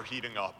are heating up.